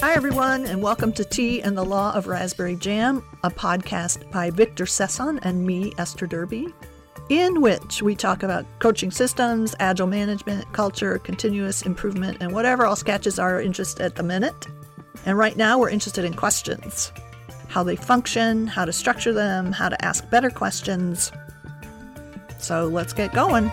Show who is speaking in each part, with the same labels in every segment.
Speaker 1: Hi, everyone, and welcome to Tea and the Law of Raspberry Jam, a podcast by Victor Sesson and me, Esther Derby, in which we talk about coaching systems, agile management, culture, continuous improvement, and whatever else catches our interest at the minute. And right now, we're interested in questions how they function, how to structure them, how to ask better questions. So let's get going.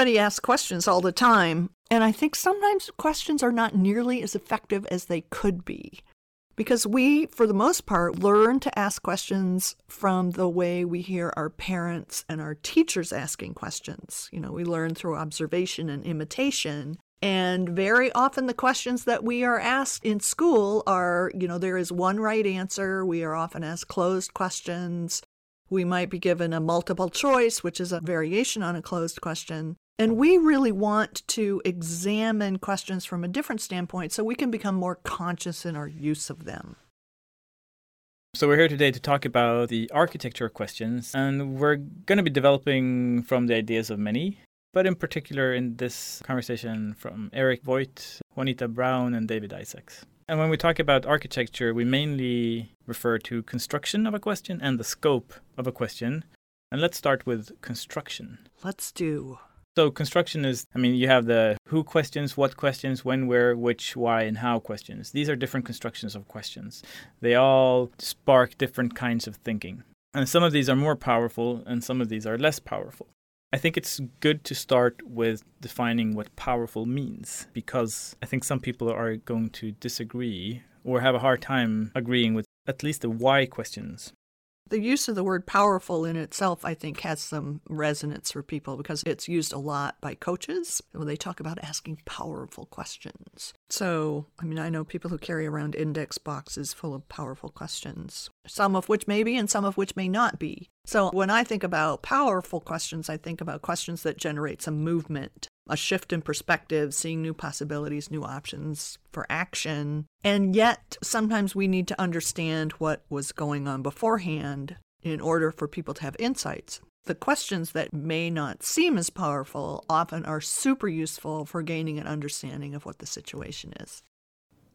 Speaker 1: Everybody asks questions all the time, and I think sometimes questions are not nearly as effective as they could be. Because we, for the most part, learn to ask questions from the way we hear our parents and our teachers asking questions. You know, we learn through observation and imitation. And very often, the questions that we are asked in school are, you know, there is one right answer. We are often asked closed questions. We might be given a multiple choice, which is a variation on a closed question. And we really want to examine questions from a different standpoint so we can become more conscious in our use of them.
Speaker 2: So, we're here today to talk about the architecture of questions, and we're going to be developing from the ideas of many, but in particular in this conversation from Eric Vogt, Juanita Brown, and David Isaacs. And when we talk about architecture, we mainly refer to construction of a question and the scope of a question. And let's start with construction.
Speaker 1: Let's do.
Speaker 2: So, construction is, I mean, you have the who questions, what questions, when, where, which, why, and how questions. These are different constructions of questions. They all spark different kinds of thinking. And some of these are more powerful, and some of these are less powerful. I think it's good to start with defining what powerful means because I think some people are going to disagree or have a hard time agreeing with at least the why questions.
Speaker 1: The use of the word powerful in itself, I think, has some resonance for people because it's used a lot by coaches when they talk about asking powerful questions. So, I mean, I know people who carry around index boxes full of powerful questions, some of which may be and some of which may not be. So, when I think about powerful questions, I think about questions that generate some movement, a shift in perspective, seeing new possibilities, new options for action. And yet, sometimes we need to understand what was going on beforehand in order for people to have insights. The questions that may not seem as powerful often are super useful for gaining an understanding of what the situation is.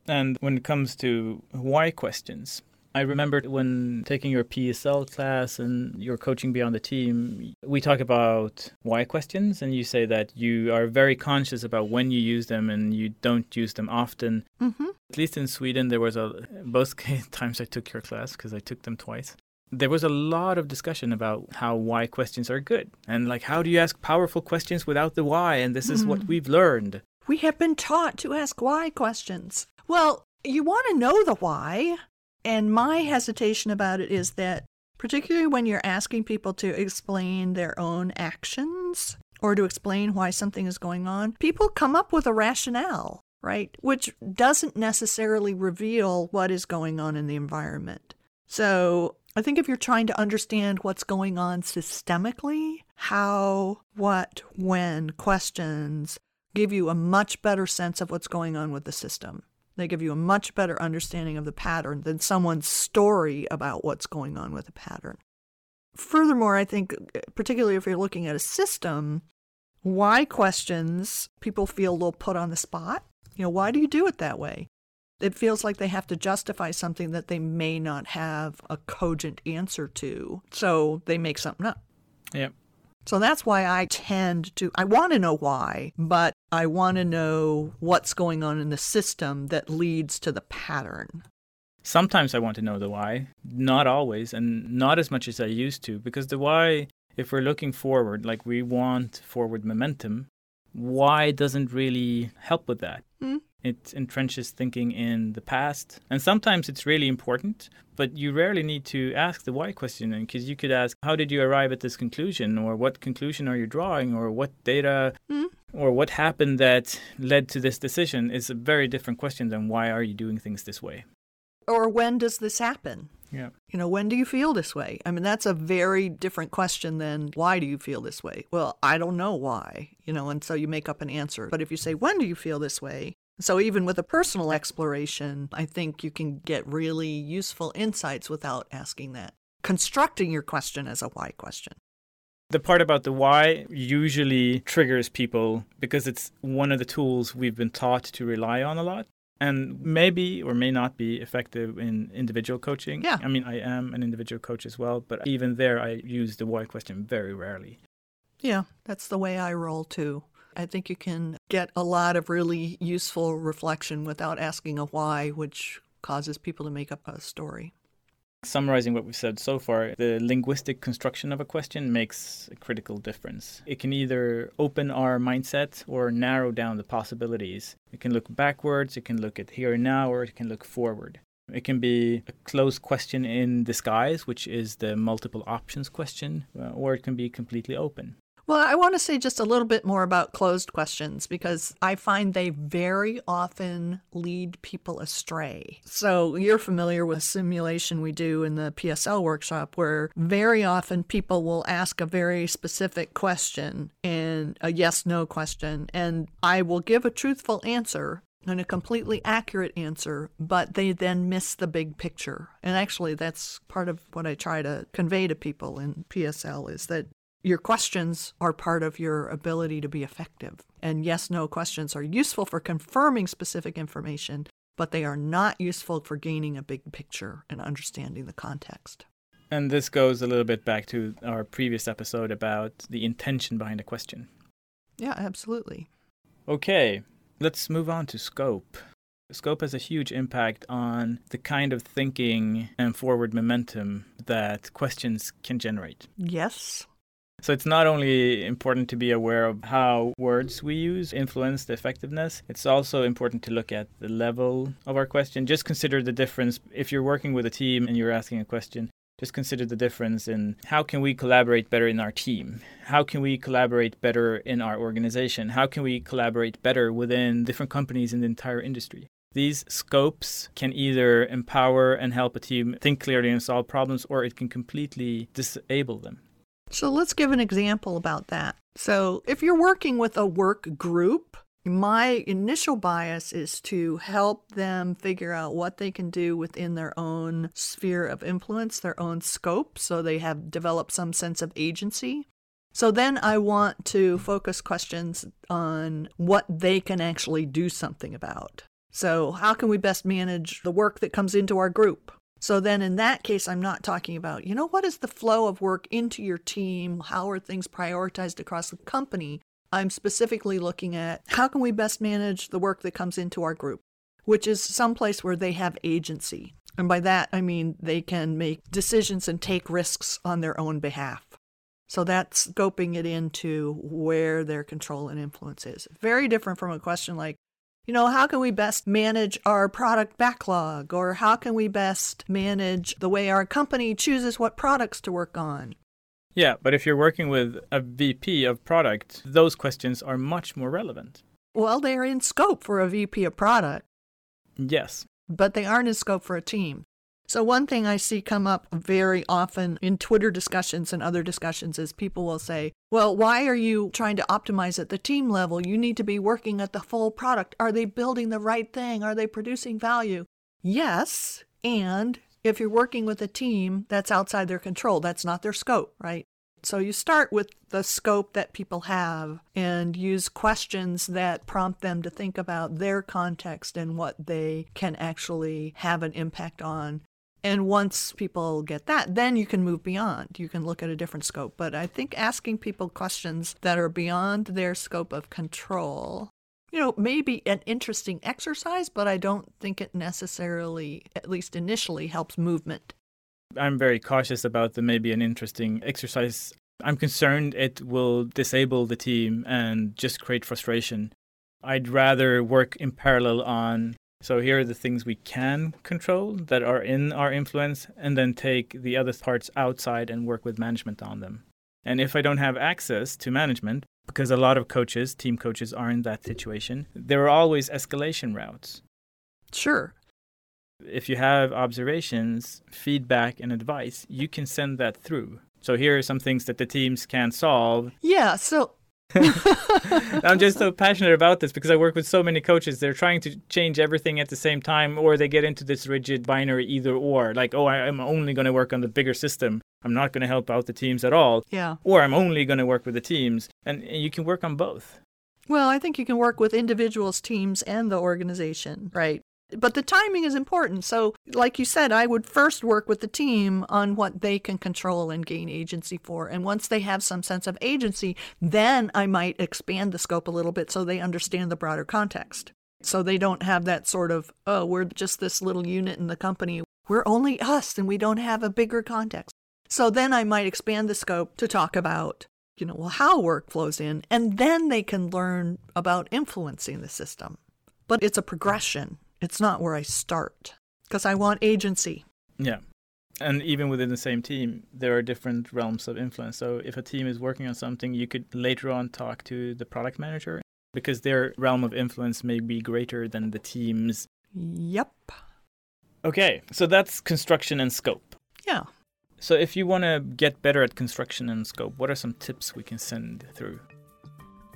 Speaker 2: And when it comes to why questions, I remember when taking your PSL class and your coaching beyond the team, we talk about why questions, and you say that you are very conscious about when you use them and you don't use them often.
Speaker 1: Mm-hmm.
Speaker 2: At least in Sweden, there was a both times I took your class because I took them twice. There was a lot of discussion about how why questions are good and like how do you ask powerful questions without the why, and this is mm-hmm. what we've learned.
Speaker 1: We have been taught to ask why questions. Well, you want to know the why. And my hesitation about it is that, particularly when you're asking people to explain their own actions or to explain why something is going on, people come up with a rationale, right? Which doesn't necessarily reveal what is going on in the environment. So I think if you're trying to understand what's going on systemically, how, what, when questions give you a much better sense of what's going on with the system. They give you a much better understanding of the pattern than someone's story about what's going on with a pattern. Furthermore, I think, particularly if you're looking at a system, why questions people feel a little put on the spot. You know, why do you do it that way? It feels like they have to justify something that they may not have a cogent answer to. So they make something up.
Speaker 2: Yep.
Speaker 1: So that's why I tend to, I want to know why, but I want to know what's going on in the system that leads to the pattern.
Speaker 2: Sometimes I want to know the why, not always, and not as much as I used to, because the why, if we're looking forward, like we want forward momentum, why doesn't really help with that.
Speaker 1: Mm.
Speaker 2: It entrenches thinking in the past. And sometimes it's really important, but you rarely need to ask the why question because you could ask, How did you arrive at this conclusion? Or what conclusion are you drawing? Or what data
Speaker 1: mm.
Speaker 2: or what happened that led to this decision is a very different question than why are you doing things this way?
Speaker 1: Or when does this happen?
Speaker 2: Yeah.
Speaker 1: You know, when do you feel this way? I mean, that's a very different question than why do you feel this way? Well, I don't know why, you know, and so you make up an answer. But if you say, when do you feel this way? So, even with a personal exploration, I think you can get really useful insights without asking that, constructing your question as a why question.
Speaker 2: The part about the why usually triggers people because it's one of the tools we've been taught to rely on a lot and maybe or may not be effective in individual coaching.
Speaker 1: Yeah.
Speaker 2: I mean, I am an individual coach as well, but even there, I use the why question very rarely.
Speaker 1: Yeah, that's the way I roll too. I think you can get a lot of really useful reflection without asking a why, which causes people to make up a story.
Speaker 2: Summarizing what we've said so far, the linguistic construction of a question makes a critical difference. It can either open our mindset or narrow down the possibilities. It can look backwards, it can look at here and now, or it can look forward. It can be a closed question in disguise, which is the multiple options question, uh, or it can be completely open.
Speaker 1: Well, I want to say just a little bit more about closed questions because I find they very often lead people astray. So, you're familiar with simulation we do in the PSL workshop where very often people will ask a very specific question and a yes no question, and I will give a truthful answer and a completely accurate answer, but they then miss the big picture. And actually, that's part of what I try to convey to people in PSL is that your questions are part of your ability to be effective. And yes no questions are useful for confirming specific information, but they are not useful for gaining a big picture and understanding the context.
Speaker 2: And this goes a little bit back to our previous episode about the intention behind a question.
Speaker 1: Yeah, absolutely.
Speaker 2: Okay, let's move on to scope. Scope has a huge impact on the kind of thinking and forward momentum that questions can generate.
Speaker 1: Yes.
Speaker 2: So it's not only important to be aware of how words we use influence the effectiveness, it's also important to look at the level of our question. Just consider the difference if you're working with a team and you're asking a question. Just consider the difference in how can we collaborate better in our team? How can we collaborate better in our organization? How can we collaborate better within different companies in the entire industry? These scopes can either empower and help a team think clearly and solve problems, or it can completely disable them.
Speaker 1: So let's give an example about that. So if you're working with a work group, my initial bias is to help them figure out what they can do within their own sphere of influence, their own scope, so they have developed some sense of agency. So then I want to focus questions on what they can actually do something about. So, how can we best manage the work that comes into our group? So then in that case, I'm not talking about, you know, what is the flow of work into your team? How are things prioritized across the company? I'm specifically looking at how can we best manage the work that comes into our group, which is someplace where they have agency. And by that, I mean they can make decisions and take risks on their own behalf. So that's scoping it into where their control and influence is. Very different from a question like, you know, how can we best manage our product backlog? Or how can we best manage the way our company chooses what products to work on?
Speaker 2: Yeah, but if you're working with a VP of product, those questions are much more relevant.
Speaker 1: Well, they're in scope for a VP of product.
Speaker 2: Yes.
Speaker 1: But they aren't in scope for a team. So, one thing I see come up very often in Twitter discussions and other discussions is people will say, Well, why are you trying to optimize at the team level? You need to be working at the full product. Are they building the right thing? Are they producing value? Yes. And if you're working with a team, that's outside their control. That's not their scope, right? So you start with the scope that people have and use questions that prompt them to think about their context and what they can actually have an impact on. And once people get that, then you can move beyond. You can look at a different scope. But I think asking people questions that are beyond their scope of control, you know, maybe an interesting exercise, but I don't think it necessarily, at least initially, helps movement.
Speaker 2: I'm very cautious about the maybe an interesting exercise. I'm concerned it will disable the team and just create frustration. I'd rather work in parallel on so here are the things we can control that are in our influence, and then take the other parts outside and work with management on them. And if I don't have access to management, because a lot of coaches, team coaches, are in that situation, there are always escalation routes.
Speaker 1: Sure.
Speaker 2: If you have observations, feedback, and advice, you can send that through. So here are some things that the teams can solve.
Speaker 1: Yeah, so
Speaker 2: I'm just so passionate about this because I work with so many coaches. They're trying to change everything at the same time, or they get into this rigid binary either or, like, oh, I'm only going to work on the bigger system, I'm not going to help out the teams at all,
Speaker 1: Yeah.
Speaker 2: or I'm only going to work with the teams. And, and you can work on both.
Speaker 1: Well, I think you can work with individuals, teams, and the organization, right? But the timing is important. So, like you said, I would first work with the team on what they can control and gain agency for. And once they have some sense of agency, then I might expand the scope a little bit so they understand the broader context. So they don't have that sort of, oh, we're just this little unit in the company. We're only us and we don't have a bigger context. So then I might expand the scope to talk about you know, well, how work flows in, and then they can learn about influencing the system. But it's a progression. It's not where I start because I want agency.
Speaker 2: Yeah. And even within the same team, there are different realms of influence. So if a team is working on something, you could later on talk to the product manager because their realm of influence may be greater than the team's.
Speaker 1: Yep.
Speaker 2: Okay, so that's construction and scope.
Speaker 1: Yeah.
Speaker 2: So if you want to get better at construction and scope, what are some tips we can send through?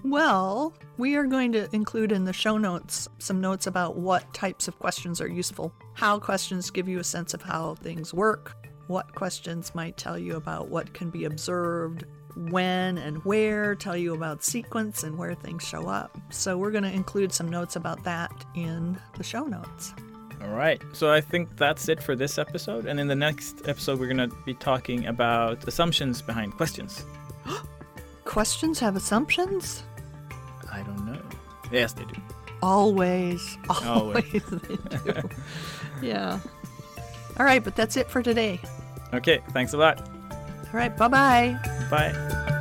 Speaker 1: Well, we are going to include in the show notes some notes about what types of questions are useful, how questions give you a sense of how things work, what questions might tell you about what can be observed, when and where, tell you about sequence and where things show up. So we're going to include some notes about that in the show notes.
Speaker 2: All right. So I think that's it for this episode. And in the next episode, we're going to be talking about assumptions behind questions.
Speaker 1: Questions have assumptions?
Speaker 2: I don't know. Yes, they do.
Speaker 1: Always.
Speaker 2: Always.
Speaker 1: Always they do. yeah. All right, but that's it for today.
Speaker 2: Okay. Thanks a lot.
Speaker 1: All right, bye bye.
Speaker 2: Bye.